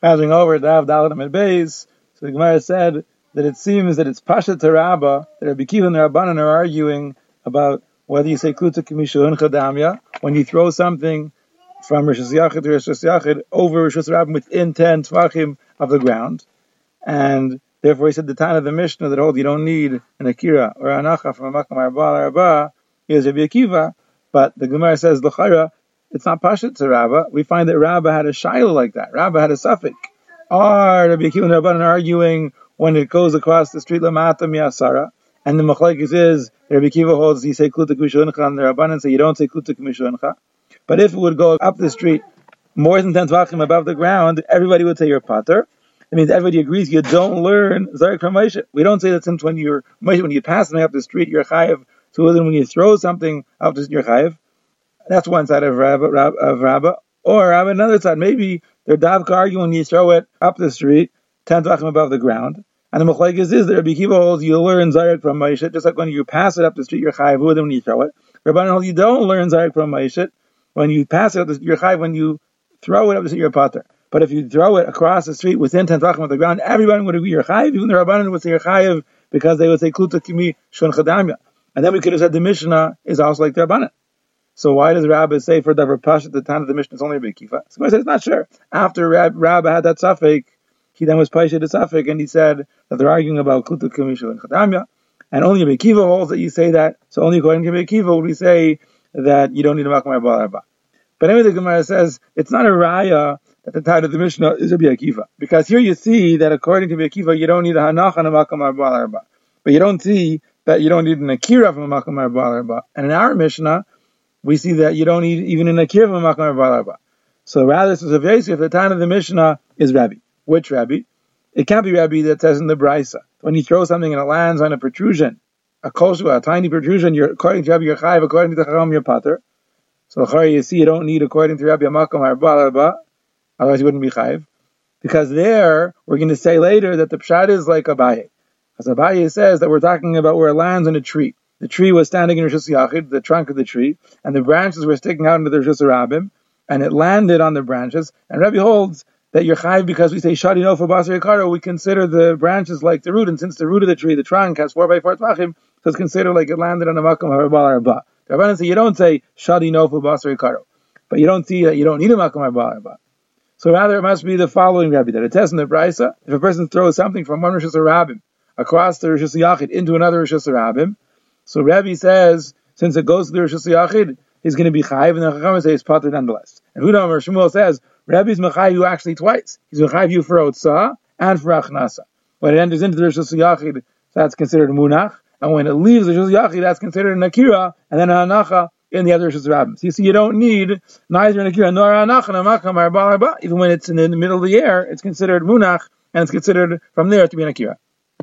Passing over Dav Dalit Amid Beis, so the Gemara said that it seems that it's Pasha Tarabba, that Rabbi Kiva and the Rabbanan are arguing about whether you say Kluta Kamishu and Chadamya, when you throw something from Rishas Yachid to Rishas Yachid over Rishas Rabbim within 10 Tvachim of the ground. And therefore he said the time of the Mishnah that holds you don't need an Akira or Anacha from a Makam Arba Arba is Rabbi Akiva, but the Gemara says, L'chayra, it's not Pashat to Rabba. We find that Rabba had a shailah like that. Rabba had a safek. Are Rabbi Akiva and Rabbanan arguing when it goes across the street Lamata Miyasara, and the Machlaikis is Rabbi Akiva holds you say Kluta Kumishuincha, and the Rabbanan say you don't say Kluta Kumishuincha. But if it would go up the street more than 10 tvachim above the ground, everybody would say you're pater. It means everybody agrees you don't learn Zarek from Moshe. We don't say that since when you're when you pass something up the street, you're chayiv. So then when you throw something up the street, you're chayiv. That's one side of Rabba, of Rabba. Or on another side, maybe they're davka arguing you throw it up the street, ten tvachim above the ground. And the machlekes is that Rabbi Kiva holds you learn Zarek from Moshe, just like when you pass it up the street, you're chayiv. Then when you throw it? Rabbi holds you don't learn Zarek from Moshe. When you pass it, up the street, you're chayiv. When you throw it up the street, you're pater. But if you throw it across the street within ten tvachim of the ground, everyone would agree you're chayiv. Even the Rabbanan would say you're chayiv because they would say kluta kimi shon chadamya. And then we could have said the Mishnah is also like the Rabbanan. So why does Rabbi say for Davar Pash at the time of the Mishnah is only Rabbi Kiva? So I said it's not sure. After Rab, Rabbi had that safek, he then was Paisha the safek, and he said that they're arguing about Kutu Kamishal and Chadamya, and only Rabbi Kiva holds that you say that. So only according to Rabbi Kiva would we say that you don't need a Makamar Balarba. But anyway, the Gemara says it's not a raya that the title of the Mishnah is Rabbi Akiva, because here you see that according to Rabbi Akiva you don't need a Hanach and a Makamar Balarba, but you don't see that you don't need an Akira from a Makamar Balarba. And in our Mishnah, we see that you don't need even in Akira from a Makamar So rather, a very if the time of the Mishnah is Rabbi. Which Rabbi? It can't be Rabbi that says in the Brisa. When you throw something and it lands on a protrusion, a kosua, a tiny protrusion, you're according to Rabbi you're chayiv, according to the Chacham you're pater. So you see, you don't need according to Rabbi Makam Arba, otherwise you wouldn't be chayiv. Because there, we're going to say later that the pshat is like Abaye. As Abaye says that we're talking about where it lands on a tree. The tree was standing in Rishus Yachid, the trunk of the tree, and the branches were sticking out into the Rishus Rabbim, and it landed on the branches. And Rabbi holds that you're chayiv because we say shadi for basar yikaro, we consider the branches like the root, and since the root of the tree, the trunk has four by four tvachim, so it's considered like it landed on the makom harbal arba. The Rabbanan say you don't say shadi for basar yikaro, but you don't see that you don't need a makom harbal arba. So rather, it must be the following Rabbi that it says in the Brisa: if a person throws something from one rishus rabbim across the rishus yachid into another rishus rabbim, so Rabbi says since it goes to the rishus yachid, he's going to be chayiv, and the Chachamim say it's pater nonetheless. And Hudam or Shmuel says Rabbi's mechayiv you actually twice. He's mechayiv you for otzah and for achnasa. When it enters into the rishus yachid, that's considered munach, and when it leaves the rishus yachid, that's considered an akira, and then an anacha in the other rishus rabbim. So you see, you don't need neither an akira nor an anacha, Even when it's in the middle of the air, it's considered munach, and it's considered from there to be an akira.